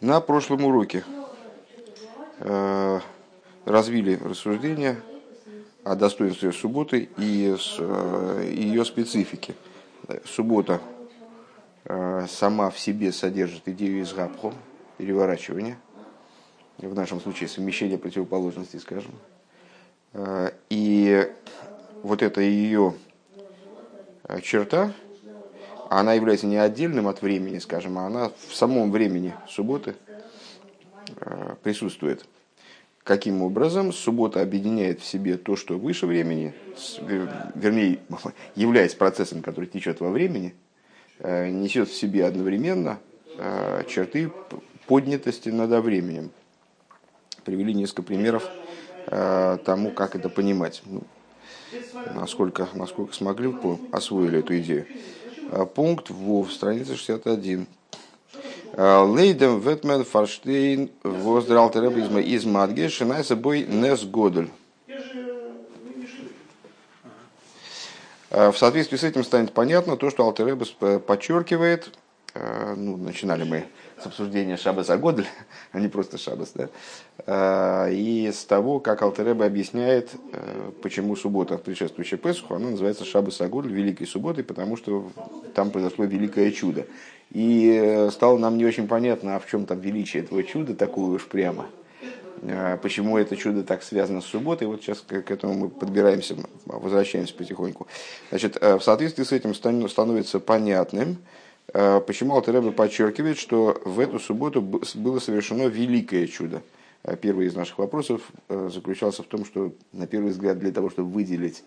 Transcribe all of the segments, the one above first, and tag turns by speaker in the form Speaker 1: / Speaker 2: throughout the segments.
Speaker 1: На прошлом уроке э, развили рассуждения о достоинстве субботы и э, ее специфике. Суббота э, сама в себе содержит идею изгабху, переворачивания, в нашем случае совмещение противоположностей, скажем. И вот эта ее черта, она является не отдельным от времени, скажем, а она в самом времени субботы э, присутствует. Каким образом суббота объединяет в себе то, что выше времени, вернее, является процессом, который течет во времени, э, несет в себе одновременно э, черты поднятости над временем. Привели несколько примеров тому, как это понимать. Ну, насколько, насколько смогли, освоили эту идею. А, пункт в странице 61. А, Лейдем Ветмен Фарштейн воздрал терапизма из Мадге, шинай собой Нес Годель. А, в соответствии с этим станет понятно то, что Алтеребус подчеркивает, ну, начинали мы с обсуждения Шабаса Годль, а не просто Шабас, да? А, и с того, как Алтереба объясняет, э, почему суббота, предшествующая Песуху, она называется Шабас Годль, Великой Субботой, потому что там произошло великое чудо. И э, стало нам не очень понятно, а в чем там величие этого чуда, такое уж прямо. Почему это чудо так связано с субботой? Вот сейчас к этому мы подбираемся, возвращаемся потихоньку. Значит, э, в соответствии с этим становится понятным, Э, почему Алтереба подчеркивает, что в эту субботу было совершено великое чудо? Э, первый из наших вопросов э, заключался в том, что, на первый взгляд, для того, чтобы выделить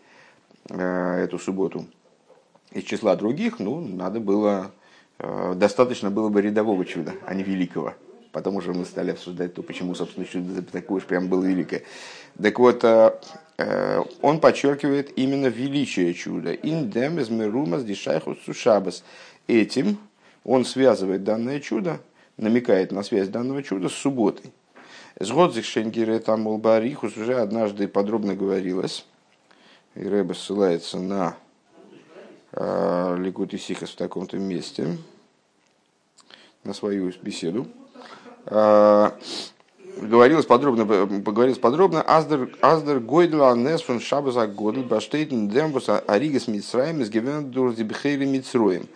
Speaker 1: эту субботу из числа других, ну, надо было, достаточно было бы рядового чуда, а не великого. Потом уже мы стали обсуждать то, почему, собственно, чудо такое уж прям было великое. Так вот, он подчеркивает именно величие чуда. «Индем из мерумас дишайхус сушабас» этим он связывает данное чудо, намекает на связь данного чуда с субботой. С Годзих Шенгире там Улбарихус уже однажды подробно говорилось, и Рэба ссылается на э, Ликут и Сихас в таком-то месте, на свою беседу. Э, говорилось подробно, поговорилось подробно, Аздер, Аздер Гойдла Нес фон Шабаса Годл Баштейтен Дембус Аригас Мицраем из Гевендур Дебхейли Мицроем,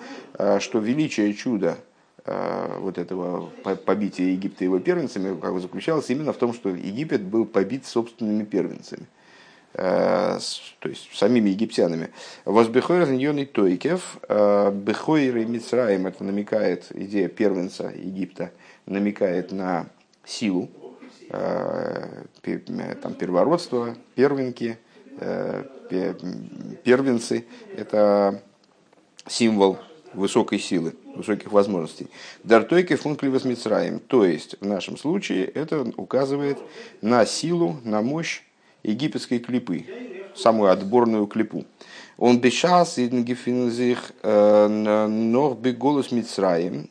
Speaker 1: что величие чуда э, вот этого побития Египта его первенцами как бы заключалось именно в том, что Египет был побит собственными первенцами э, то есть самими египтянами. Возбехойр и Тойкев, Бехойр и Мицраем, это намекает, идея первенца Египта, намекает на силу, Э, там, первородство, первенки, э, первенцы – это символ высокой силы, высоких возможностей. Дартойки функливас мицраем, то есть в нашем случае это указывает на силу, на мощь египетской клипы, самую отборную клипу. Он бешас иднгефинзих э, ног беголос мицраем,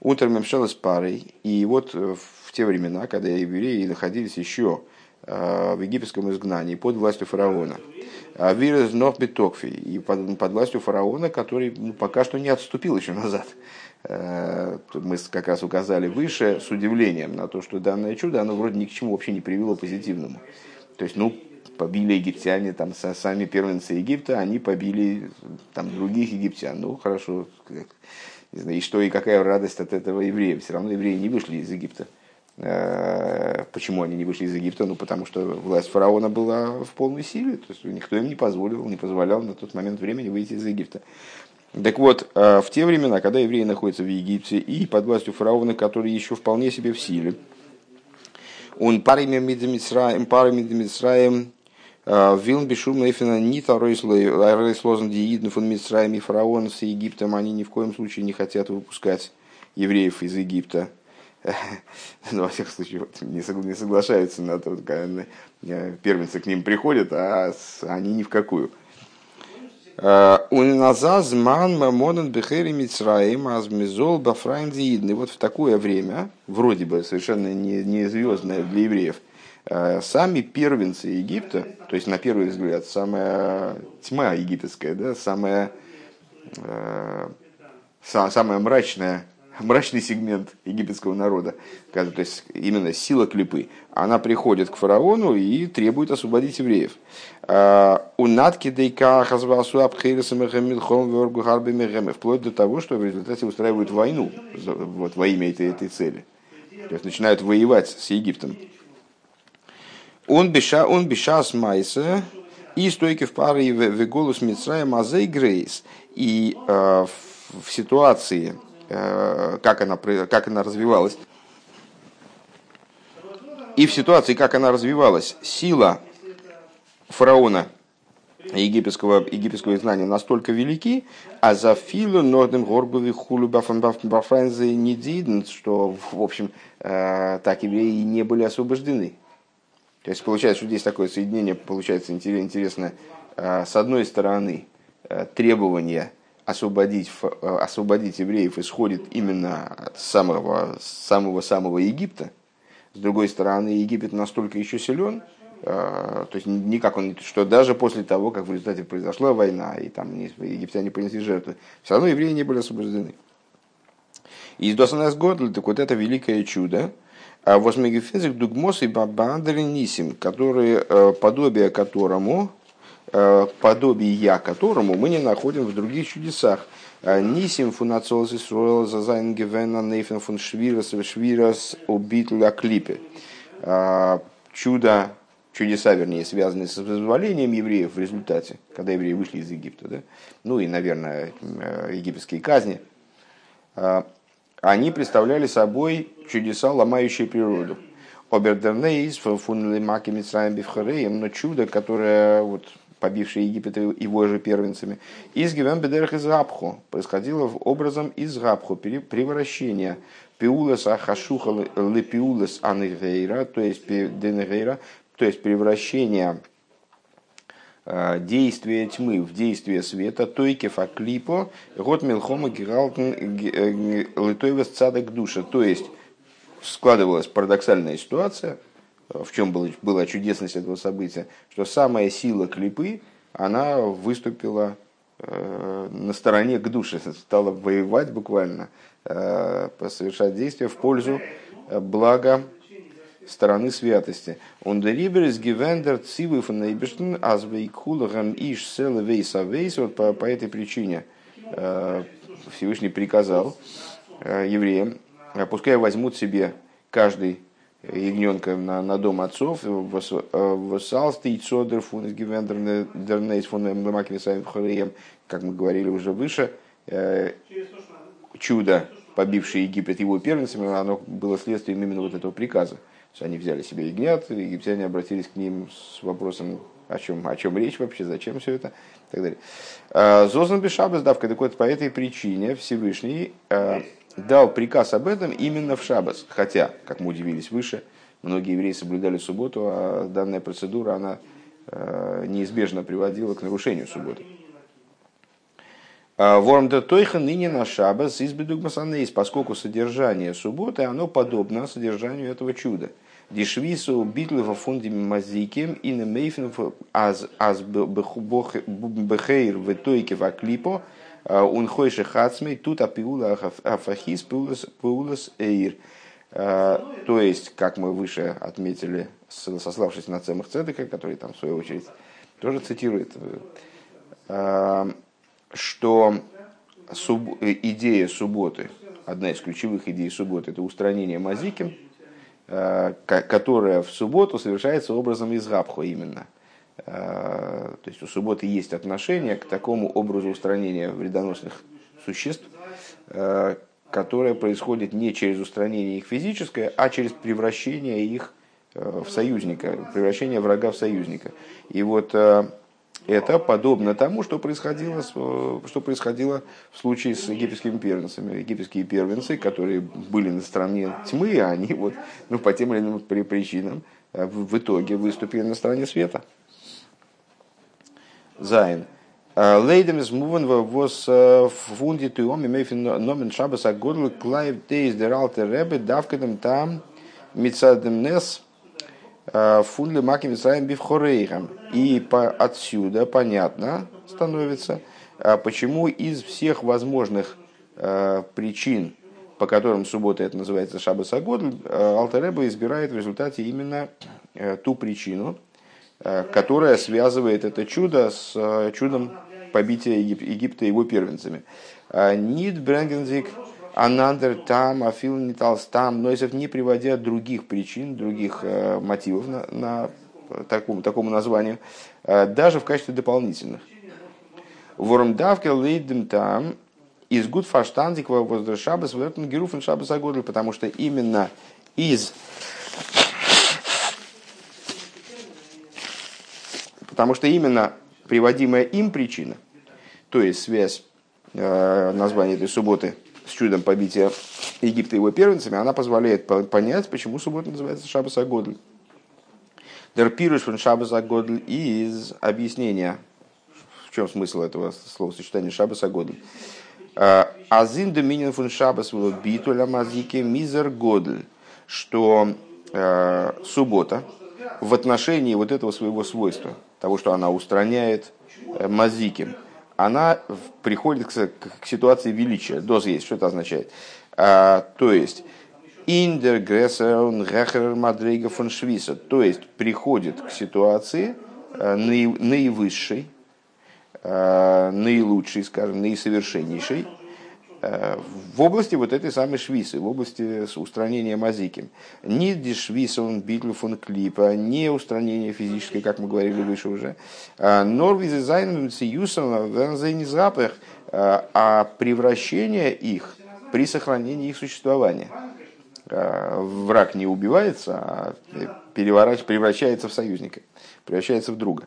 Speaker 1: утром с парой, и вот в те времена, когда евреи находились еще э, в египетском изгнании под властью фараона. А Вирус Нохбитокфи и под, под властью фараона, который ну, пока что не отступил еще назад. Э, мы как раз указали выше с удивлением на то, что данное чудо, оно вроде ни к чему вообще не привело позитивному. То есть, ну, побили египтяне, там сами первенцы Египта, они побили там других египтян. Ну, хорошо, и что и какая радость от этого евреев. Все равно евреи не вышли из Египта. Э, почему они не вышли из Египта? Ну, потому что власть фараона была в полной силе, то есть никто им не позволил, не позволял на тот момент времени выйти из Египта. Так вот, э, в те времена, когда евреи находятся в Египте и под властью фараона, который еще вполне себе в силе, он парами Мидмисраем, парами Мидмисраем, э, Вилн Бешум Нейфина Нита фараон с Египтом, они ни в коем случае не хотят выпускать евреев из Египта. ну, во всех случаях не, соглашаются на то, когда э, первенцы к ним приходят, а они ни в какую. Э, Уназазман мамонан бехери мицраим азмизол бафраим диидны. Вот в такое время, вроде бы совершенно не, не звездное для евреев, э, сами первенцы Египта, то есть на первый взгляд самая тьма египетская, да, самая, самая мрачная мрачный сегмент египетского народа, то есть именно сила клипы, она приходит к фараону и требует освободить евреев. А, у натки дейка хазвасу вплоть до того, что в результате устраивают войну вот, во имя этой, этой цели. То есть начинают воевать с Египтом. Он биша, он биша с майса, и стойки в паре в голос Мицрая Мазей Грейс. И э, в ситуации, как, она, как она развивалась, и в ситуации, как она развивалась, сила фараона египетского, египетского знания настолько велики, а за филу нордем горбови хулю бафранзы не диден, что, в общем, э, так евреи не были освобождены. То есть получается, что здесь такое соединение, получается интересно, э, с одной стороны, э, требование освободить, освободить евреев исходит именно от самого, самого самого Египта, с другой стороны, Египет настолько еще силен, то есть никак он, что даже после того, как в результате произошла война, и там египтяне принесли жертвы, все равно евреи не были освобождены. Из Досанас Годл, так вот это великое чудо, а Восмегефезик Дугмос и Бабандринисим, которые, э, подобие которому, э, подобие я которому мы не находим в других чудесах. Э, Нисим фунацолс Исруэл зазайн гевена нейфен фун швирас швирас убитля клипе. Чудо, чудеса, вернее, связанные с вызволением евреев в результате, когда евреи вышли из Египта, да? ну и, наверное, египетские казни, они представляли собой чудеса, ломающие природу. Обердернейс, Мицраем Бифхареем, но чудо, которое, вот, побившее Египет его же первенцами, из Гивен Бедерах из Габху, происходило в образом из Габху, превращения Пиулес Ахашуха Лепиулес Анегейра, то есть Денегейра, то есть превращение Э, действие тьмы в действие света, тойке факлипо, год милхома гигалтен э, литойвес цадок душа. То есть складывалась парадоксальная ситуация, э, в чем была, была чудесность этого события, что самая сила клипы, она выступила на стороне к душе, стала воевать буквально, совершать действия в пользу блага стороны святости. Он дериберис гивендер цивы фон нейбештен азвейкулагам иш селы вейса вейс. Вот по, по этой причине э, Всевышний приказал э, евреям, э, пускай возьмут себе каждый ягненка на, на дом отцов, вассалсты и цодер фун гивендер дернейс фон млемаквисаем хореем, как мы говорили уже выше, чудо, побившее Египет его первенцами, оно было следствием именно вот этого приказа они взяли себе ягнят, египтяне обратились к ним с вопросом, о чем, о чем речь вообще, зачем все это, и так далее. Зозан Бешабас, давка, так вот, по этой причине Всевышний дал приказ об этом именно в Шабас. Хотя, как мы удивились выше, многие евреи соблюдали субботу, а данная процедура, она а, неизбежно приводила к нарушению субботы. Ворм де тойха ныне на шабас избедук масанейс, поскольку содержание субботы, оно подобно содержанию этого чуда – Дишвису битлы во фунде мазиким и на мейфен аз аз бехейр в тойке в аклипо он хойше хацмей тут апиула афахис пулас эйр. То есть, как мы выше отметили, сославшись на Цемах Цедека, который там в свою очередь тоже цитирует, что идея субботы, одна из ключевых идей субботы, это устранение Э, которая в субботу совершается образом из габху именно. Э, то есть у субботы есть отношение к такому образу устранения вредоносных существ, э, которое происходит не через устранение их физическое, а через превращение их в союзника, превращение врага в союзника. И вот это подобно тому, что происходило, что происходило в случае с египетскими первенцами. Египетские первенцы, которые были на стороне тьмы, они вот, ну, по тем или иным причинам э, в итоге выступили на стороне света. ז׳. Э, לויט דעם איז מובן וואָס э, פון די טעמים אויפן נאָמען שבת הגדול קלײַבט אויס דער אַלטער רבי דווקא דעם טעם מצד דעם נס פון למכה מצרים בבכוריהם. И по, отсюда понятно становится, почему из всех возможных э, причин по которым суббота это называется Шабас Агодль, Алтереба избирает в результате именно ту причину, которая связывает это чудо с чудом побития Египта его первенцами. Нид Бренгензик Анандер там, Афил Ниталс там, Нойсов не приводя других причин, других мотивов на, на такому, такому названию, даже в качестве дополнительных. Вормдавке лейдем там из гуд фаштандик воздер шабас вертен геруфен шабас потому что именно из потому что именно приводимая им причина, то есть связь э, названия этой субботы с чудом побития Египта его первенцами, она позволяет понять, почему суббота называется Шабас Агодль. Дер пируш фон Шабас Агодль из объяснения чем смысл этого словосочетания Шабас Агодль? А, Азин доминин фун Шабас битуля мазике мизер годль, что э, суббота в отношении вот этого своего свойства, того, что она устраняет э, мазиким, она приходит к, к, ситуации величия. Доз есть, что это означает? А, то есть, индер грессер мадрига фон швиса, то есть приходит к ситуации э, наивысшей, Э, наилучший, скажем, наисовершеннейший э, в области вот этой самой швисы, в области устранения мазики. Не дешвиса он битл фон клипа, не устранение физическое, как мы говорили выше уже. Э, Норвизе зайнен запах, а превращение их при сохранении их существования. Враг не убивается, а превращается в союзника, превращается в друга.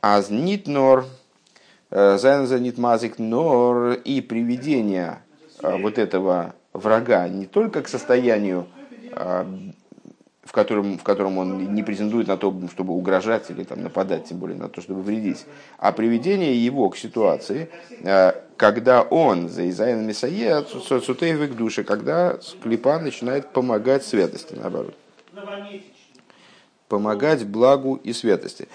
Speaker 1: Аз нит нор Зайнзанит мазик нор и приведение вот этого врага не только к состоянию, а, в котором, в котором он не претендует на то, чтобы угрожать или там, нападать, тем более на то, чтобы вредить, а приведение его к ситуации, а, когда он, за Изайна Месае, Сутейвик души, когда клипа начинает помогать святости, наоборот помогать благу и святости.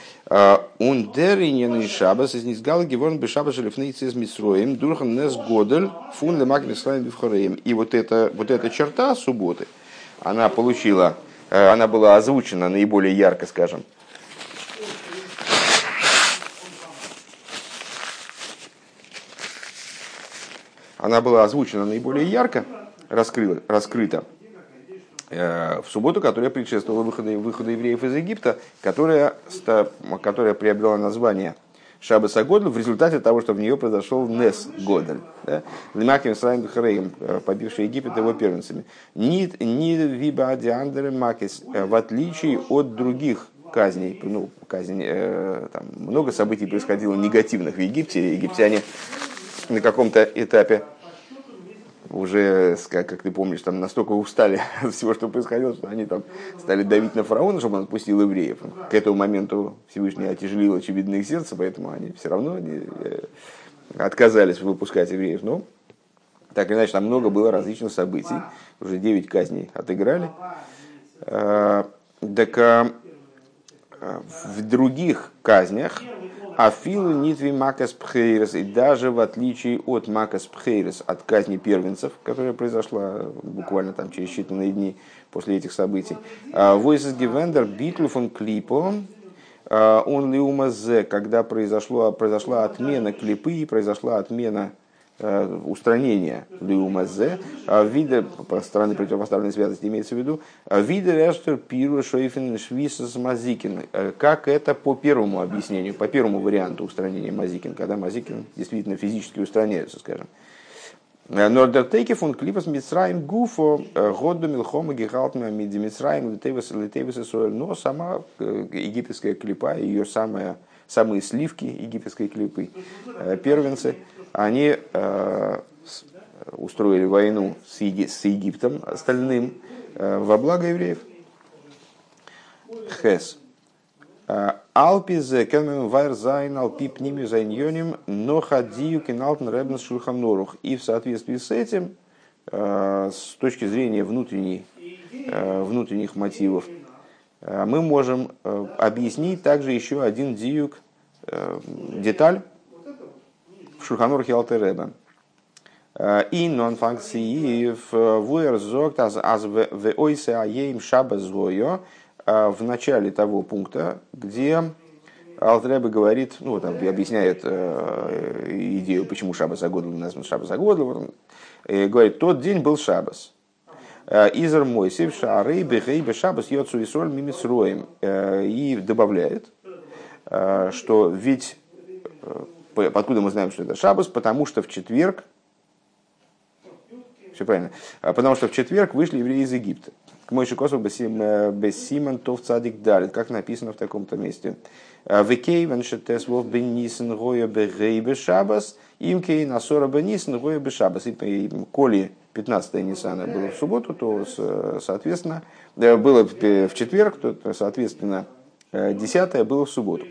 Speaker 1: Ундеринен шабас из низгал геворн бы шабас желифнейцы из мисроем дурхан нес годель фун лемак мислаем бифхореем. И вот эта, вот эта черта субботы, она получила, э, она была озвучена наиболее ярко, скажем, она была озвучена наиболее ярко, раскрыла, раскрыта в субботу, которая предшествовала выходу, выходу евреев из Египта, которая, которая приобрела название Шабас Агодль в результате того, что в нее произошел Нес Годль. Лимаким Сраим Хрейм, э, побивший Египет его первенцами. Нид ни виба макис, э, в отличие от других казней, ну, казнь, э, там много событий происходило негативных в Египте, египтяне на каком-то этапе уже, как, как ты помнишь, там настолько устали от всего, что происходило, что они там стали давить на фараона, чтобы он отпустил евреев. К этому моменту Всевышний отяжелил, очевидно, их сердце, поэтому они все равно не, э, отказались выпускать евреев. Но так или иначе, там много было различных событий. Уже 9 казней отыграли. А, так а, в других казнях Афилу нитви макас пхейрес, и даже в отличие от макас пхейрес, от казни первенцев, которая произошла буквально там через считанные дни после этих событий, Войсес Гивендер битлю фон клипо, он лиумазе, когда произошло, произошла отмена клипы и произошла отмена устранения Лиумазе, а вида, стороны противопоставленной святости имеется в виду, а вида Рештер Пиру Шойфен Швисас Мазикин, э, как это по первому объяснению, по первому варианту устранения Мазикин, когда Мазикин действительно физически устраняется, скажем. Э, נאָר דער תוקף פון קליפת מצרים גופא האָט מלחמה געהאַלטן מיט די מצרים לטובת לטובת Но сама египетская клипа, ее самая, самые сливки египетской клипы, первенцы – они э, устроили войну с, Еги, с Египтом остальным э, во благо евреев. Хес. Э, Алпизе кенмен вайрзайн алпи пними зайньоним но хадию киналтен ребнес шульхамнорух. И в соответствии с этим, с точки зрения внутренней, внутренних мотивов, мы можем объяснить также еще один диюк, деталь, в Шульханурхе Алтереба. И нон-функции в зогт аз в ойсе аеем шаба злое в начале того пункта, где Алтреба говорит, ну, там объясняет э, идею, почему Шабас Агодл назван Шабас Агодл, э, говорит, тот день был Шабас. Э, Изер Мойсев, Шары, Бехейбе, Шабас, Йоцу и Соль, Мимисроем. Э, и добавляет, э, что ведь, откуда мы знаем, что это Шабас, потому что в четверг, все правильно, потому что в четверг вышли евреи из Египта. К Мойши Косов Бессиман Тов Цадик Далит, как написано в таком-то месте. Векейвен шетес вов бен нисен гоя бегейбе шабас, им кей насора бен нисен гоя бе шабас. И коли 15 Ниссана было в субботу, то, соответственно, было в четверг, то, соответственно, 10 было в субботу.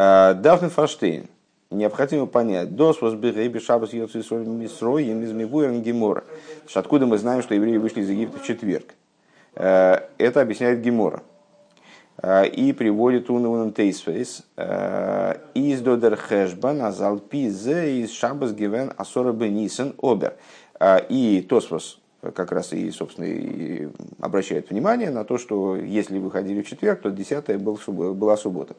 Speaker 1: Дафн Фаштейн. Необходимо понять, дос возбегейбе шабас йоцисоль мисрой им из мивуэрн гемора. Откуда мы знаем, что евреи вышли из Египта в четверг? Это объясняет Гемора. Э, и приводит Унун Тейсфейс э, из Додер Хэшбан Азалпи Зе из Шабас Гивен Асора Бенисен Обер. Э, и Тосфос как раз и, собственно, и обращает внимание на то, что если выходили в четверг, то 10 была суббота.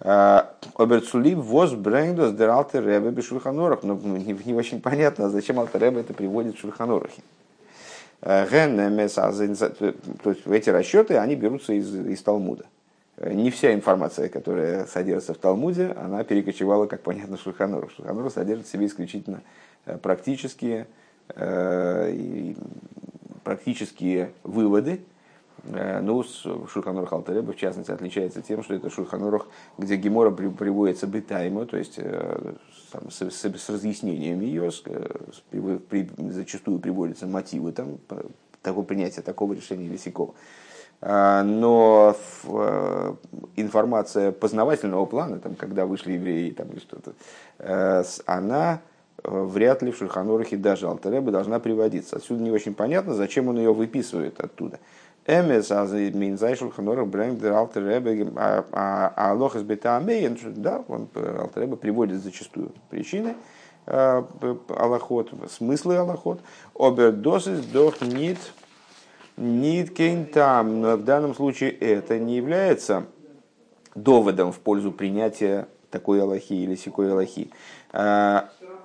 Speaker 1: Оберцули воз брэнгдос дер алтер ребе бешульханорах. Но не, не очень понятно, зачем алтер ребе это приводит в шульханорахе. То есть эти расчеты, они берутся из, из Талмуда. Не вся информация, которая содержится в Талмуде, она перекочевала, как понятно, в Шульханору. Шульханору содержит в себе исключительно э, практические, э, практические выводы, э, ну, Шульханорух Алтареба, в частности, отличается тем, что это Шульханорух, где Гемора приводится бытайму, то есть там, с, с, с разъяснением ее, с, с, при, зачастую приводятся мотивы там, такого принятия такого решения Висякова. А, но э, информация познавательного плана, там, когда вышли евреи там, или что-то, э, она э, вряд ли в Шульханорахе даже Алтареба должна приводиться. Отсюда не очень понятно, зачем он ее выписывает оттуда. Эмес аз минзай шулханорах брэнг дер алтер а алох из да, он алтер ребе приводит зачастую причины аллахот, смыслы аллахот, обердосис дох нит нит там, но в данном случае это не является доводом в пользу принятия такой аллахи или секой аллахи.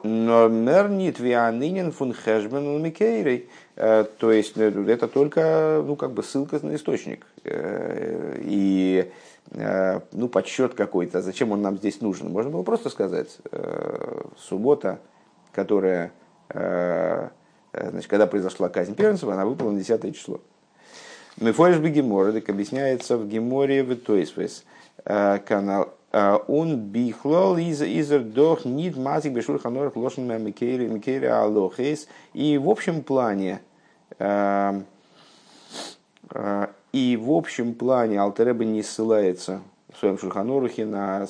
Speaker 1: Но мернит вианынин фун хэшбен микейрей. Э, то есть э, это только ну, как бы ссылка на источник. Э, и ну, подсчет какой-то. Зачем он нам здесь нужен? Можно было просто сказать, суббота, которая, значит, когда произошла казнь первенцев, она выпала на 10 число. Мефориш Бегемора, так объясняется в Геморе в Тойсвес, канал он бихлол из изер дох нит мазик бешур ханорах лошен микейри микейри алохейс. И в общем плане и в общем плане Алтереба не ссылается в своем Шульханорухе на,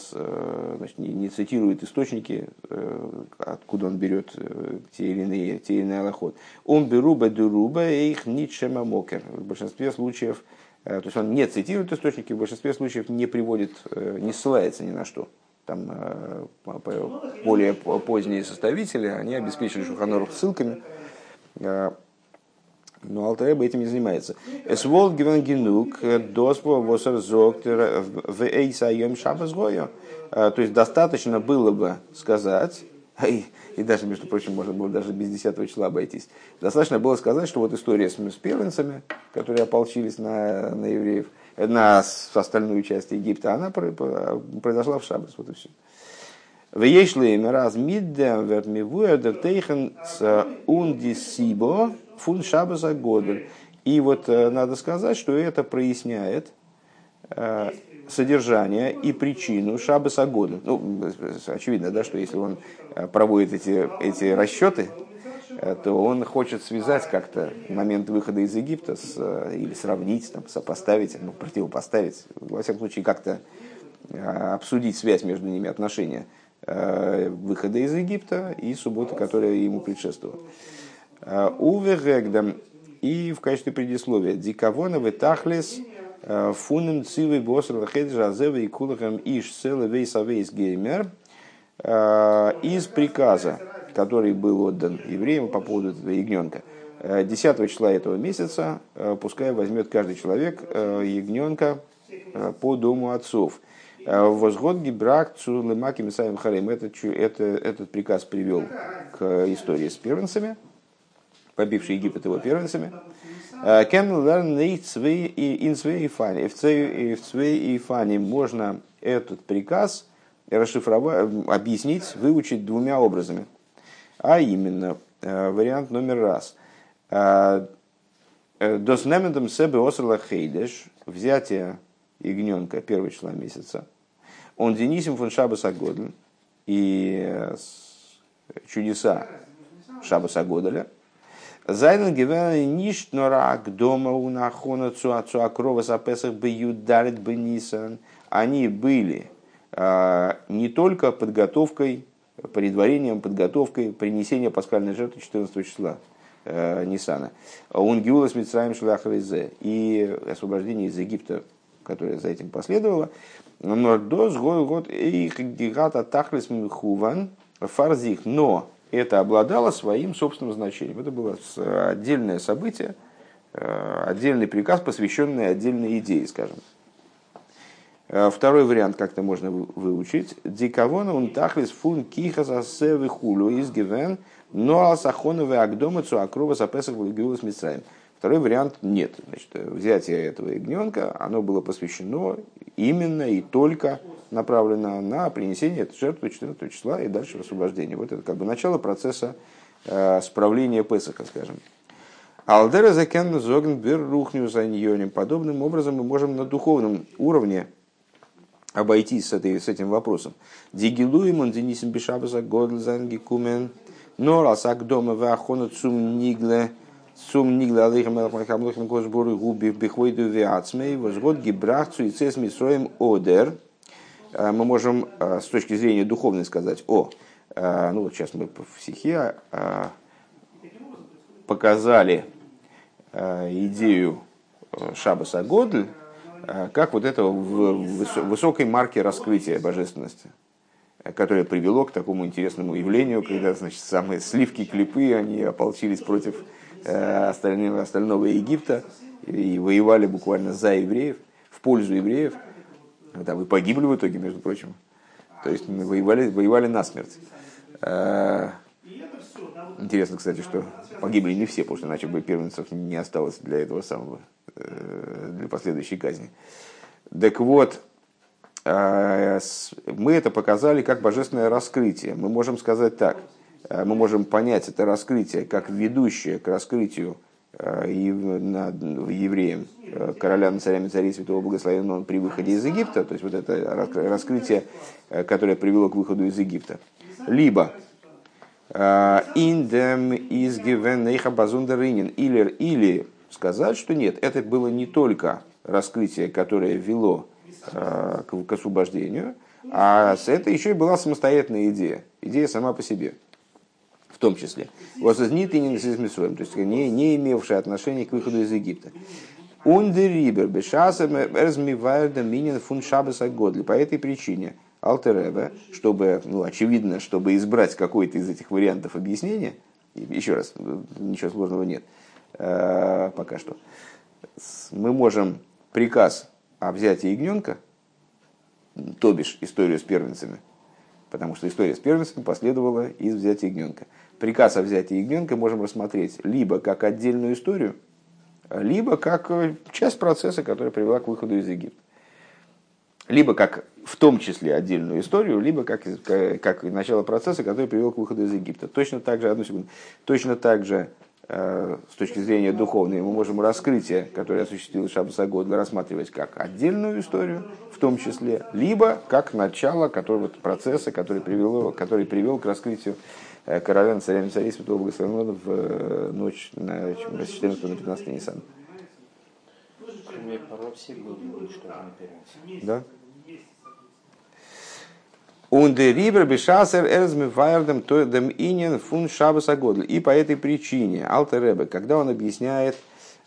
Speaker 1: значит, не, цитирует источники, откуда он берет те или иные, те или иные аллахот. Он беруба дуруба их нитшема мокер. В большинстве случаев Э, то есть он не цитирует источники, в большинстве случаев не приводит, э, не ссылается ни на что. Там э, более поздние составители, они обеспечили Шуханорух ссылками. Но Алтареба этим не занимается. Доспо восер зоктер в эйсайем шабас То есть достаточно было бы сказать, и, и даже, между прочим, можно было даже без 10 числа обойтись. Достаточно было сказать, что вот история с, с первенцами, которые ополчились на, на евреев, на остальную часть Египта, она произошла в Шаббас, вот и все. В Ешлейме раз миддем верт мивуэр тейхен с ундисибо фун Шаббаса годель. И вот э, надо сказать, что это проясняет э, содержание и причину Шабаса года. Ну, очевидно, да, что если он э, проводит эти, эти расчеты, э, то он хочет связать как-то момент выхода из Египта с, э, или сравнить, там, сопоставить, ну, противопоставить, во всяком случае, как-то обсудить связь между ними, отношения выхода из Египта и субботы, которая ему предшествовала. Уве и в качестве предисловия Дикавона Тахлес Фунем цивы боср лахедж азевы и кулахам иш селы вейс авейс геймер из приказа который был отдан евреям по поводу этого ягненка. 10 числа этого месяца пускай возьмет каждый человек ягненка по дому отцов. Возгод гибрак цулемаки мисаем харем. Этот, это, этот приказ привел к истории с первенцами, побивший Египет его первенцами. И фани. Можно этот приказ расшифровать, объяснить, выучить двумя образами. А именно, вариант номер раз. Доснемендом себе осрла хейдеш, взятие ягненка первого числа месяца. Он денисим фон Шабаса Годль и чудеса Шабаса Годеля. Зайден гивен ништ норак дома у нахона цуацу акрова запесах бы юдарит бы нисан. Они были а, не только подготовкой, предварением, подготовкой принесения пасхальной жертвы 14 числа э, Нисана. Он гиула с Митсраем Шлахаризе и освобождение из Египта, которое за этим последовало. Нордос год их гигата тахлис хуван фарзих. Но это обладало своим собственным значением. Это было отдельное событие, э, отдельный приказ, посвященный отдельной идее, скажем. Э, второй вариант как-то можно выучить. Дикавона он тахлис фун киха засевы хулу из гивен, но алсахоновы агдома цуакрова запесах с мисраем. Второй вариант нет. Значит, взятие этого ягненка, оно было посвящено именно и только направлено на принесение жертвы 14 числа и дальше освобождение. Вот это как бы начало процесса э, справления Песаха, скажем. Алдера закен зоген бер рухню за Подобным образом мы можем на духовном уровне обойтись с, этой, с этим вопросом. Дигилуем он денисим бешабаса годл занги кумен, но раз ак дома вахона цум нигле цум нигле алейхам алейхам госбору губи бихвойду виацмей возгод гибрах цуицес мисроем одер. Э, мы можем э, с точки зрения духовной сказать, о, э, ну вот сейчас мы в стихе показали идею Шабаса Годль, как вот это в высокой марке раскрытия божественности, которое привело к такому интересному явлению, когда значит, самые сливки клипы, они ополчились против остального, остального Египта и воевали буквально за евреев, в пользу евреев. Да, вы погибли в итоге, между прочим. То есть воевали, воевали насмерть. Интересно, кстати, что погибли не все, потому что иначе бы первенцев не осталось для этого самого, э, для последующей казни. Так вот, э, мы это показали как божественное раскрытие. Мы можем сказать так, э, мы можем понять это раскрытие как ведущее к раскрытию евреям, короля царями царей святого благословенного при выходе из Египта, то есть вот это раскрытие, которое привело к выходу из Египта. Либо Индем из Гивенейха Базундеринин. Или, или сказать, что нет, это было не только раскрытие, которое вело к освобождению, а это еще и была самостоятельная идея. Идея сама по себе. Том числе. Вознитинин с Мисроем, то есть не, не имевшая отношения к выходу из Египта. Ундерибер, бешасем, эрзмивайрда, минин фун шабаса годли. По этой причине Алтереба, чтобы, ну, очевидно, чтобы избрать какой-то из этих вариантов объяснения, еще раз, ничего сложного нет э, пока что, мы можем приказ о взятии ягненка, то бишь историю с первенцами, потому что история с первенцами последовала из взятия ягненка. Приказ о взятии ягненка можем рассмотреть либо как отдельную историю, либо как часть процесса, которая привела к выходу из Египта либо как в том числе отдельную историю, либо как, как, начало процесса, который привел к выходу из Египта. Точно так же, одну секунду, точно так же э, с точки зрения духовной мы можем раскрытие, которое осуществил Шабаса Годла, рассматривать как отдельную историю, в том числе, либо как начало которого, процесса, который, привело, который привел к раскрытию э, короля царя царей Святого Благословенного в э, ночь на 14 на 15 Ниссана. Да? Der Рибер Бешасер Эрзми Вайердем Тойдем Инин Фун Шабаса. И по этой причине Алтер когда он объясняет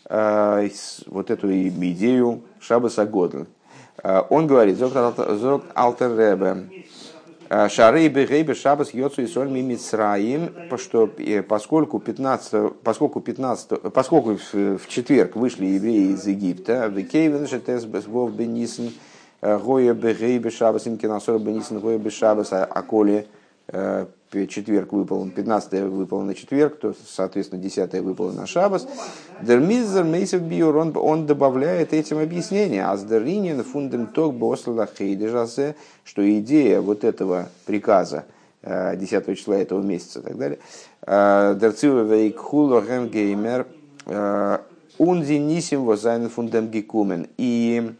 Speaker 1: э, вот эту идею Шабаса Годль, э, он говорит, Зок Алтер Ребе, Шары бегейбе шабас йоцу и соль мимицраим, что поскольку 15, поскольку 15, поскольку в четверг вышли евреи из Египта, в Кейвен шетес вов бенисен, гоя бегейбе шабас им кинасор бенисен гоя бе шабас, а коли четверг выполнен, 15 выполнен на четверг, то, соответственно, 10 выполнен на шабас. Дермизер Мейсев Биур, он, он добавляет этим объяснение. Аздеринин фундем ток босла хейдежасе, что идея вот этого приказа 10 э, числа этого месяца и так далее. Э, Дерцива вейкхуло геймер унзинисим возайн фундем гекумен. И э,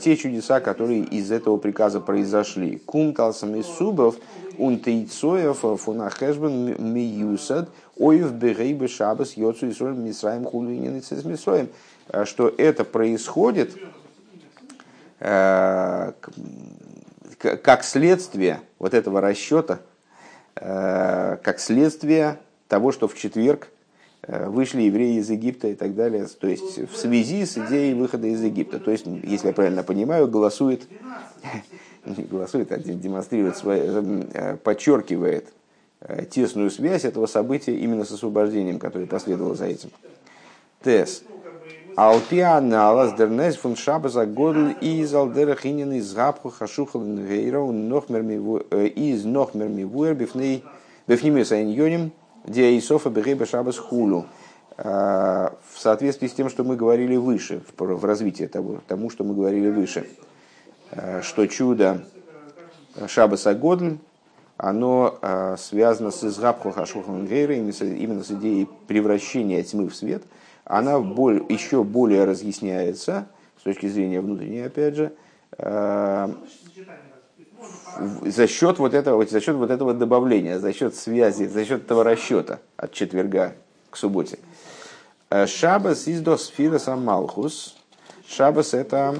Speaker 1: те чудеса, которые из этого приказа произошли. Кум талсам и субов, Унтейцоев фунахэшбен миюсад оев бегейбе шабас йоцу исоль мисраем хулинин с мисраем. Что это происходит э, как следствие вот этого расчета, э, как следствие того, что в четверг э, вышли евреи из Египта и так далее, то есть в связи с идеей выхода из Египта. То есть, если я правильно понимаю, голосует голосует, а демонстрирует, свой, э, подчеркивает э, тесную связь этого события именно с освобождением, которое последовало за этим. Тес. Алпианалас дернес фун шабаса годл из алдерахинин из гапху хашухал нвейра э, из нохмерми вуэр бифней бифними сайньоним диаисофа бегейба шабас хулу. В соответствии с тем, что мы говорили выше, в развитии того, тому, что мы говорили выше – Э, что чудо Шабаса Годль, оно э, связано с Изгабху Хашухом именно с идеей превращения тьмы в свет, она еще более разъясняется с точки зрения внутренней, опять же, за счет вот этого, за счет вот этого добавления, за счет связи, за счет этого расчета от четверга к субботе. Шабас из досфира Малхус. Шабас это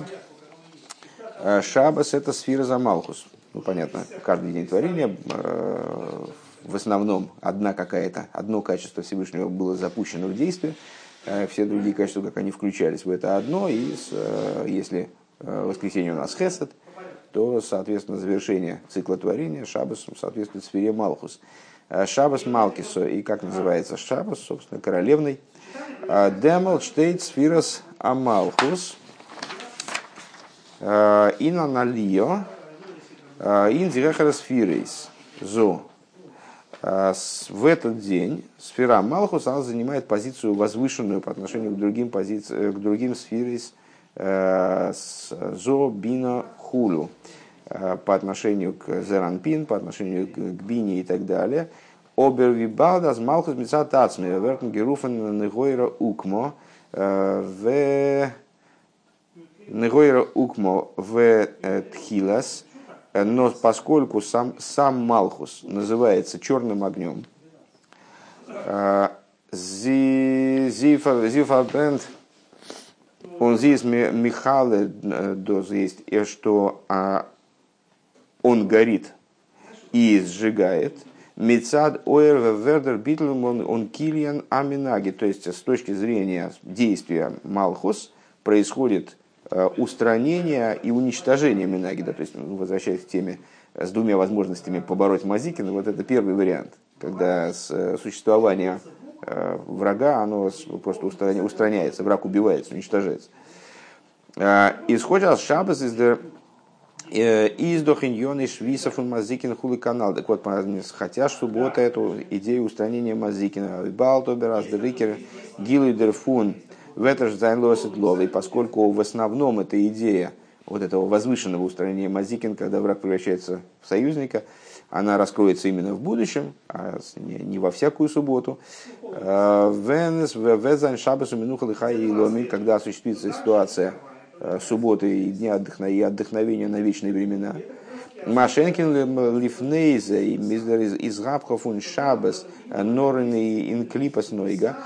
Speaker 1: Э, Шабас это сфера за Малхус. Ну, понятно, каждый день творения э, в основном одна какая-то, одно качество Всевышнего было запущено в действие, э, все другие качества, как они включались в это одно, и если воскресенье у нас Хесед, то, соответственно, завершение цикла творения Шабас соответствует сфере Малхус. Шабас Малкисо, и как называется Шабас, собственно, королевный. Демал Штейт Сфирос Амалхус – Э, ин аналио, э, ин дирехарасфирейс, зо. Э, в этот день сфера Малхус она занимает позицию возвышенную по отношению к другим, позициям, к другим сферейс зо бина хулу по отношению к Зеранпин, по отношению к Бине и так далее. Обервибалдас Малхус Мицат Ацми, Вертен Геруфен Негойра Укмо, в Негойра Укмо в э, Тхилас, э, но поскольку сам, сам Малхус называется черным огнем, э, Зифабенд, он здесь Михалы доз есть, и что а, он горит и сжигает. Мецад Оэр Вердер Битлем он Килиан Аминаги. То есть с точки зрения действия Малхус происходит Э, устранения и уничтожения Минагида. То есть, ну, возвращаясь к теме с двумя возможностями побороть Мазикина, вот это первый вариант, когда э, существование э, врага, оно просто устраняется, враг убивается, уничтожается. Исходя с Шабас из из дохиньоны швисов и мазикин хули канал. Так вот, хотя суббота эту идею устранения мазикина. Балтоберас, Дерикер, Гилуйдерфун, в это же зайнлосит ловый, поскольку в основном эта идея вот этого возвышенного устранения Мазикин, когда враг превращается в союзника, она раскроется именно в будущем, а не во всякую субботу. Э, Венес, Везайн, Шабасу, Минухал и Ломи, когда осуществится ситуация э, субботы и дня отдохновения, отдохновения на вечные времена. Машенкин лифнейзе и миздер из габхов он шабас норен и инклипас нойга.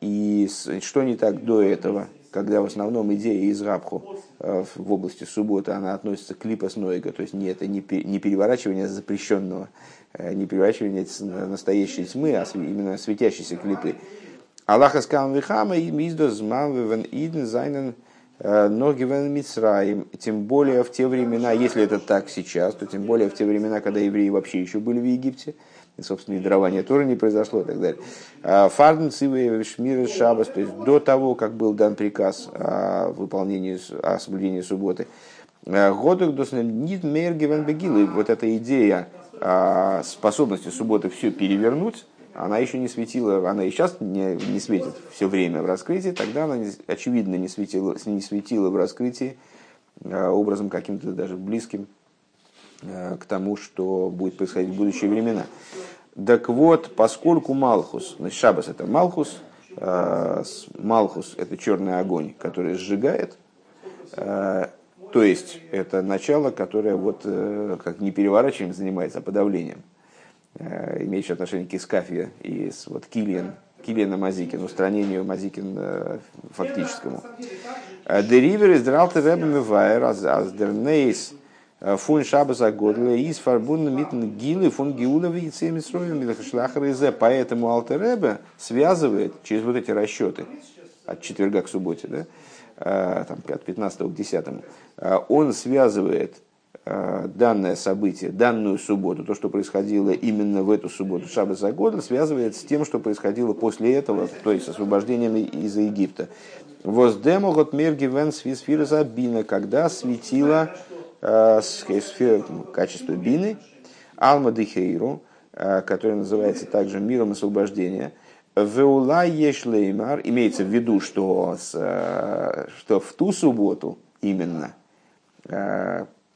Speaker 1: И что не так до этого, когда в основном идея из Рабху э, в области субботы, она относится к липас нойга, то есть не, это не переворачивание запрещенного, э, не переворачивание настоящей тьмы, а именно светящейся клипы. Аллаха скам вихама и миздо змам иден зайнен Но Гивен Мицраим, тем более в те времена, если это так сейчас, то тем более в те времена, когда евреи вообще еще были в Египте, и, собственно, и дарование тоже не произошло и так далее. Фарден Цивы Шмир Шабас, то есть до того, как был дан приказ о выполнении, о соблюдении субботы, Годок Нит Мергивен Бегилы, вот эта идея способности субботы все перевернуть, она еще не светила, она и сейчас не, не светит все время в раскрытии, тогда она, очевидно, не светила, не светила в раскрытии образом каким-то даже близким к тому, что будет происходить в будущие времена. Так вот, поскольку Малхус, значит, Шабас это Малхус, э, Малхус это черный огонь, который сжигает, то есть это начало, которое вот как не переворачиванием занимается, а подавлением – Э, имеющий отношение к Искафье и с вот Килиан, Килиана Мазикин, устранению Мазикин э, фактическому. Э, Деривер из Дралта Ребами Вайер, Аздернейс, фун шабаса годле из фарбун митн гилы фун гиула вейцеми строем шлахар Поэтому Алтеребе связывает через вот эти расчеты от четверга к субботе, да, там, от 15 к 10, он связывает Э, данное событие, данную субботу, то, что происходило именно в эту субботу Шаббат за год, связывается с тем, что происходило после этого, то есть с освобождением из Египта. Воздемо мерги вен свисфирза бина, когда светило э, качество бины, алма дихейру, э, которое называется также миром освобождения, Веула ешлеймар, имеется в виду, что, с, э, что в ту субботу именно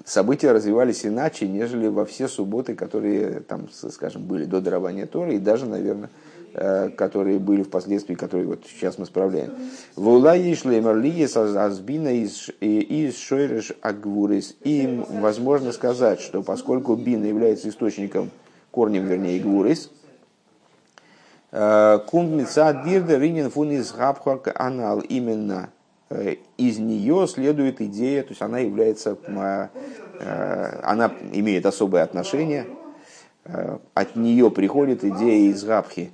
Speaker 1: события развивались иначе, нежели во все субботы, которые там, скажем, были до дарования Торы, и даже, наверное, которые были впоследствии, которые вот сейчас мы справляем. Вула ешлеймар лиес азбина из шойреш агвурис. Им возможно сказать, что поскольку бина является источником, корнем, вернее, гвурис, э, кум мица дирда ринен фун из анал именно Э, из нее следует идея, то есть она является, э, она имеет особое отношение, э, от нее приходит идея из Габхи,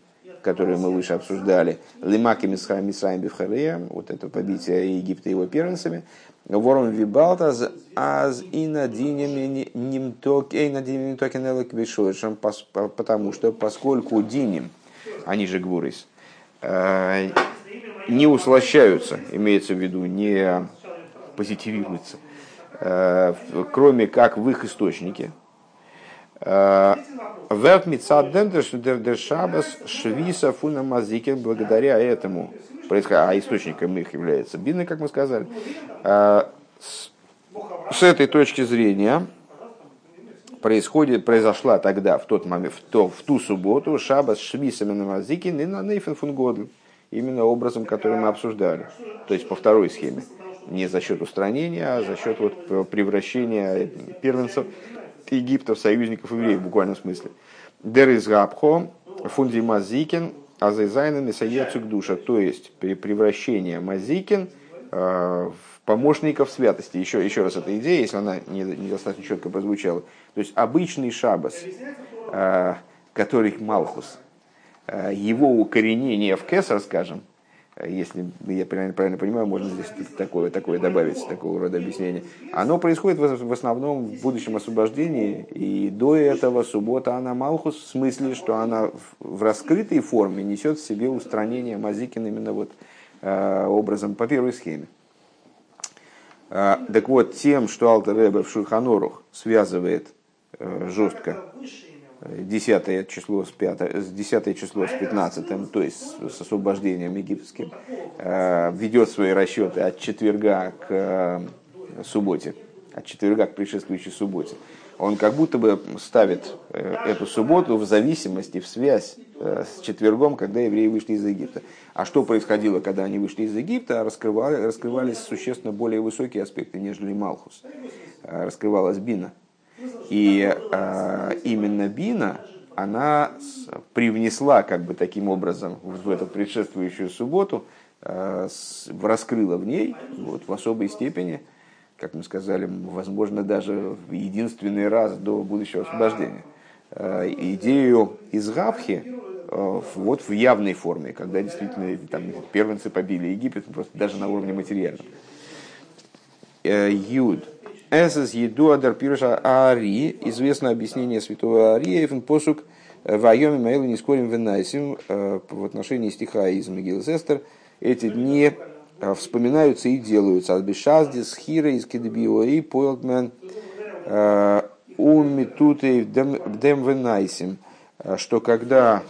Speaker 1: которую мы выше обсуждали, Лимаки Мисраим Бифхарея, вот это побитие Египта его первенцами, Ворон Вибалтаз аз и надинем нимтокенелек потому что поскольку диним, они же гвурис, не услощаются, имеется в виду, не позитивируются, э, кроме как в их источнике. Э, Верт Шабас Швиса Фуна Мазикин благодаря этому а источником их является бины, как мы сказали. Э, с этой точки зрения происходит, произошла тогда, в тот момент, в, то, в ту субботу, Шабас Швиса Мазикин и на Нейфен Фунгодль именно образом, который мы обсуждали. То есть по второй схеме. Не за счет устранения, а за счет вот превращения первенцев Египта в союзников евреев в буквальном смысле. Дер из Габхо, фунди Мазикин, азайзайнен и душа. То есть превращение Мазикин э, в помощников святости. Еще, еще раз эта идея, если она недостаточно четко прозвучала. То есть обычный шабас, э, который Малхус, Э, его укоренение в кесар, скажем, если я правильно, правильно понимаю, можно здесь такое, такое добавить, такого рода объяснение, оно происходит в основном в будущем освобождении, и до этого суббота она Малхус, в смысле, что она в раскрытой форме несет в себе устранение Мазикин именно вот э, образом по первой схеме. Так вот, тем, что Алтер Ребе в Шульханорух связывает жестко 10 число с 5, 10 число с 15, то есть с освобождением египетским, э, ведет свои расчеты от четверга к э, субботе, от четверга к предшествующей субботе. Он как будто бы ставит э, эту субботу в зависимости, в связь с четвергом, когда евреи вышли из Египта. А что происходило, когда они вышли из Египта? Раскрывали, раскрывались существенно более высокие аспекты, нежели Малхус. Раскрывалась Бина, и э, именно Бина, она привнесла как бы таким образом в эту предшествующую субботу, э, раскрыла в ней вот, в особой степени, как мы сказали, возможно, даже в единственный раз до будущего освобождения, э, идею из Габхи э, вот в явной форме, когда действительно там, первенцы побили Египет, просто даже на уровне материальном. Юд. Эсэс еду адар пируша Ари. Известно объяснение святого Ария. Посук Вайоми Маэлу не скорим венайсим в отношении стиха из Мегил Эстер. Эти дни вспоминаются и делаются. Албишазди, Схира, из Кедебиори, Пойлдмен, Ун Митутей, Дем Венайсим. Что когда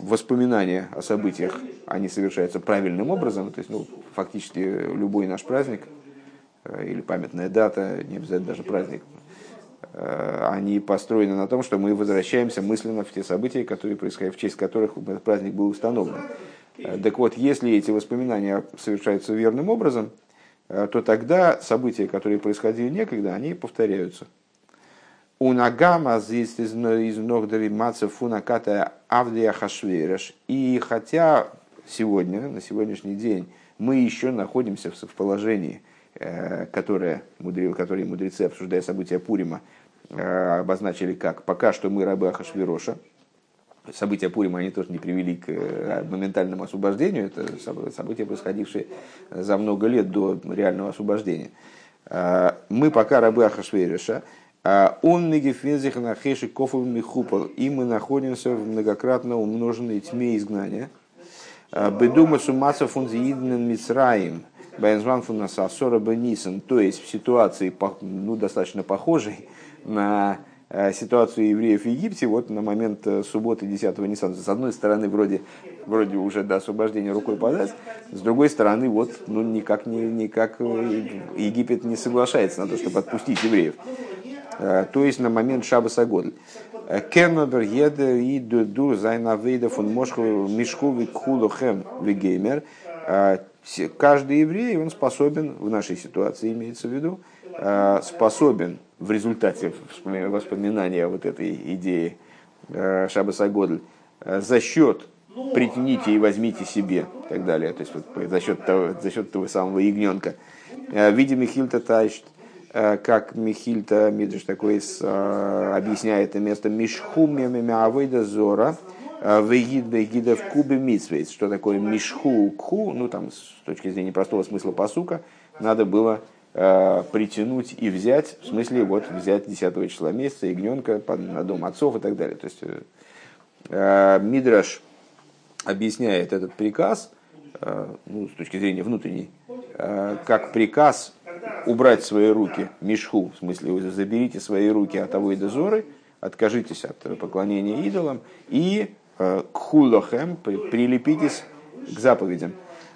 Speaker 1: воспоминания о событиях, они совершаются правильным образом, то есть ну, фактически любой наш праздник или памятная дата, не обязательно даже праздник, они построены на том, что мы возвращаемся мысленно в те события, которые происходят, в честь которых этот праздник был установлен. Так вот, если эти воспоминания совершаются верным образом, то тогда события, которые происходили некогда, они повторяются. У Нагама здесь из Ногдари Маца Фунаката Авдия Хашвереш. И хотя сегодня, на сегодняшний день, мы еще находимся в положении, э, которое, которое мудрецы, обсуждая события Пурима, э, обозначили как «пока что мы рабы Ахашвироша», события Пурима, они тоже не привели к э, моментальному освобождению. Это события, происходившие за много лет до реального освобождения. Мы пока рабы Ахашвериша, а он негефензих на хеши кофл михупал. И мы находимся в многократно умноженной тьме изгнания. Бедума сумаса фунзииднен мицраим. Байнзван фунасасора бенисен. То есть в ситуации ну, достаточно похожей на а, ситуацию евреев в Египте вот на момент э, субботы 10 Ниссана. С одной стороны, вроде, вроде уже до освобождения рукой подать, с другой стороны, вот ну, никак, не, никак э, Египет не соглашается на то, чтобы отпустить евреев. Э, то есть на момент Шабаса Годль. Э, קען אָבער יעדער ייִד דורך זײַן עבודה פון משכו וקחו לכם Э, каждый еврей, он способен, в нашей ситуации имеется в виду, способен в результате воспоминания вот этой идеи Шабаса Годль за счет притяните и возьмите себе и так далее. То есть вот, за счет того, за счет того самого ягненка. Видим Хильта Тайшт, как Михильта Мидриш такой объясняет это место Мишху Мемавейда Зора Вегид Бегида в Кубе Митсвейц. Что такое Мишху Кху? Ну, там, с точки зрения простого смысла посука, надо было притянуть и взять, в смысле вот взять 10 числа месяца ягненка на дом отцов и так далее. То есть Мидраш объясняет этот приказ, ну, с точки зрения внутренней, как приказ убрать свои руки, мешху, в смысле, заберите свои руки от того и дозоры, откажитесь от поклонения идолам и э, к хулохем прилепитесь к заповедям.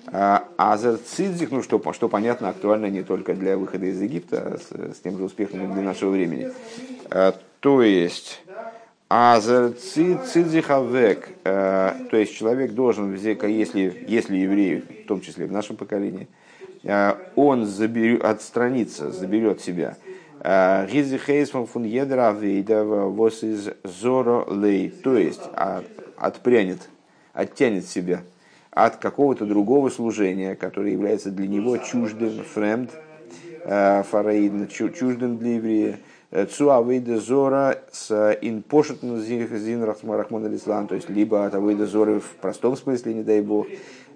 Speaker 1: А, а за цидзик, ну что, что понятно, актуально не только для выхода из Египта, а с, с тем же успехом для нашего времени. А, то есть, Азер цидзихавек, то есть человек должен, если, если евреи, в том числе в нашем поколении, Э, он заберет, отстранится, заберет себя. Э, Гизихейсман фун едра вос из зоро лей, то есть отпрянет, оттянет себя от какого-то другого служения, которое является для него чуждым, фремд, э, фараидно, чуждым для еврея. Цуавейда зора с инпошетн зин рахман алислам, то есть либо от авейда зоры в простом смысле, не дай бог,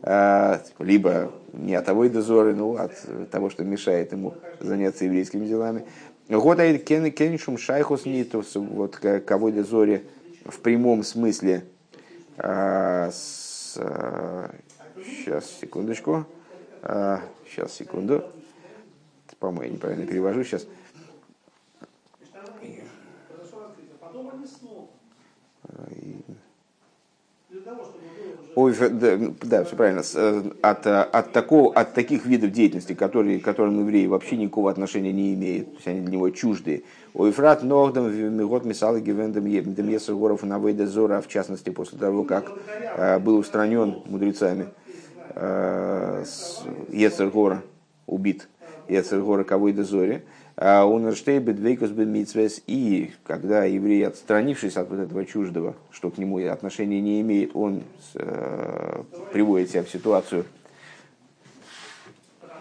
Speaker 1: либо не от того дозоры, ну, от того, что мешает ему заняться еврейскими делами. Года кеншум шайхус нитус, вот кого дозоре в прямом смысле. Сейчас, а, секундочку. Сейчас, секунду. По-моему, я неправильно перевожу сейчас. Ой, да, да, все правильно. Э, от, э, от, такого, от таких видов деятельности, которые, к которым евреи вообще никакого отношения не имеют, то есть они для него чуждые. Ойфрат Нордом, Мигот Мисалы Гевендом Демьесер Горов Навейда Зора, в частности, после того, как э, был устранен мудрецами Ецер Гора, убит Ецер Гора Кавойда Зори, Унерштейбет Вейкус Митсвес. И когда еврей, отстранившись от вот этого чуждого, что к нему отношения не имеет, он э, приводит себя в ситуацию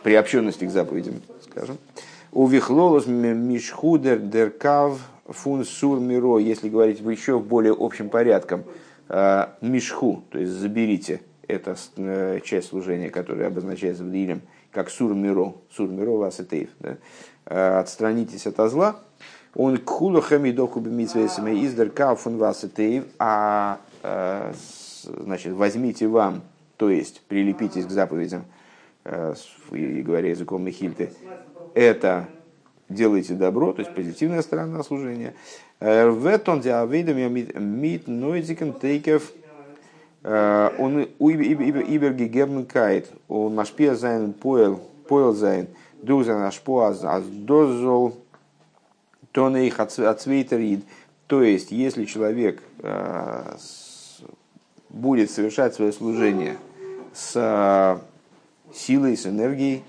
Speaker 1: приобщенности к заповедям, скажем. У Вихлолос Мишхудер Деркав Фун Сур Миро, если говорить еще в более общем порядком, э, Мишху, то есть заберите это часть служения, которая обозначается в Дилем как сур миро, сур миро васетеев, да? Отстранитесь от зла, он кхулу хамидоку бемитсвесами издер кафун васетеев, а значит, возьмите вам, то есть прилепитесь к заповедям, и говоря языком Михильты, это делайте добро, то есть позитивная сторона служения. В этом диавидом мит нойзиком тейкев он ибергегебн кайт, он машпия зайн поел, поел зайн, дузан ашпоаз, аз дозол, тонейх ацвейтерид. То есть, если человек будет совершать свое служение с силой, с энергией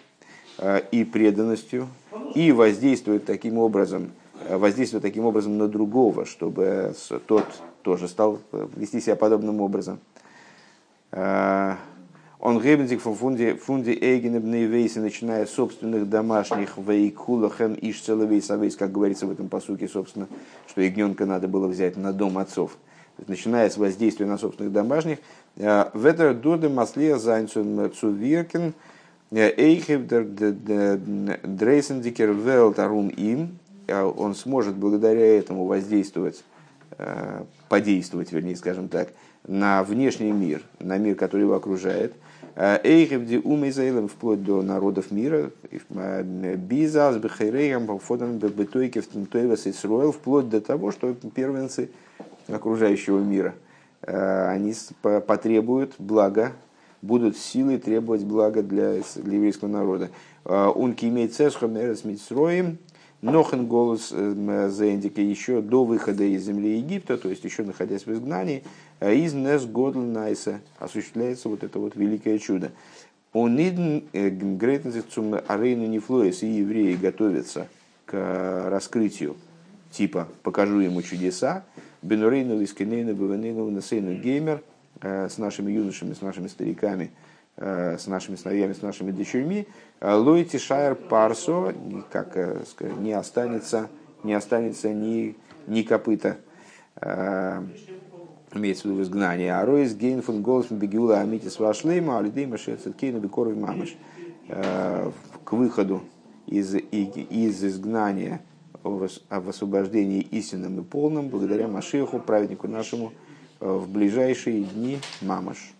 Speaker 1: и преданностью, и воздействует таким образом, воздействует таким образом на другого, чтобы тот тоже стал вести себя подобным образом. Он гебензик в фунде, фунде Эйгенебные вейсы, начиная с собственных домашних вейкулахем и шцеловейсовейс, как говорится в этом посуке, собственно, что ягненка надо было взять на дом отцов. Начиная с воздействия на собственных домашних. Ветер дуде маслия зайнцун цувиркен, Эйхев Дрейсендикер Велтарум им, он сможет благодаря этому воздействовать, э, подействовать, вернее, скажем так, на внешний мир, на мир, который его окружает. Эйхевди умейзейлем вплоть до народов мира, э, Бизас, Бехайреем, Фодан, Бетойкев, Тентойвас, Исруэл, вплоть до того, что первенцы окружающего мира, э, они потребуют блага будут силой требовать блага для, еврейского народа. Он имеет цесхом эрес митсроем, нохен голос э, Зендика еще до выхода из земли Египта, то есть еще находясь в изгнании, э, из Нес Найса осуществляется вот это вот великое чудо. Он э, грейтензицум арейну нефлоис, и евреи готовятся к раскрытию, типа покажу ему чудеса, бенурейну вискенейну баванейну насейну геймер, Э, с нашими юношами, с нашими стариками, э, с нашими сыновьями, с нашими дочерьми, э, Лойти Шайр Парсо, как сказать, не останется, не останется ни, ни копыта, имеется в виду изгнание. А Ройс Гейнфун Голос Бегиула Амитис Вашлейма, Алидей Машецеткейну Бекоров Мамаш. К выходу из, из изгнания в освобождении истинным и полным, благодаря Машеху, праведнику нашему, в ближайшие дни мамаш.